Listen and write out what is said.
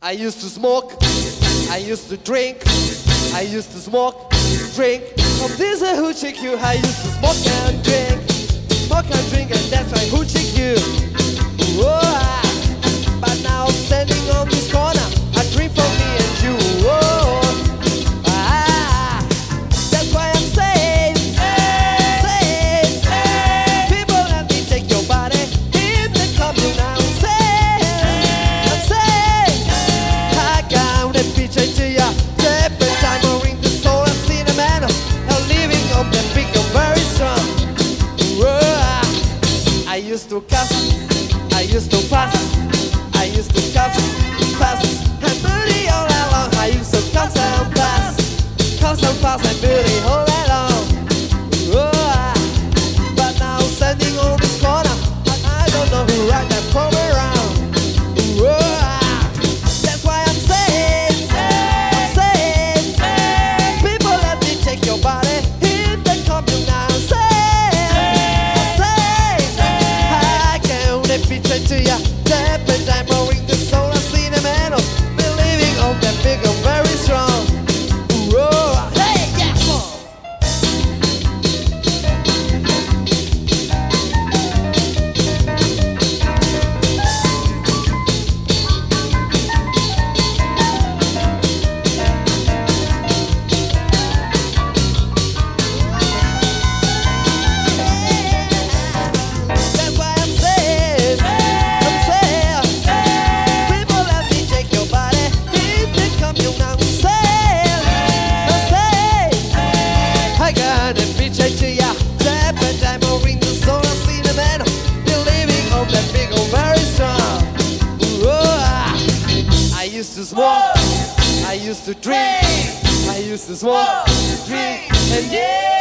I used to smoke, I used to drink, I used to smoke, drink. From this who hoochie you? I used to smoke and drink, smoke and drink, and that's why. Estou o. Assim used to smoke, I used to drink, I used to smoke, drink, and yeah.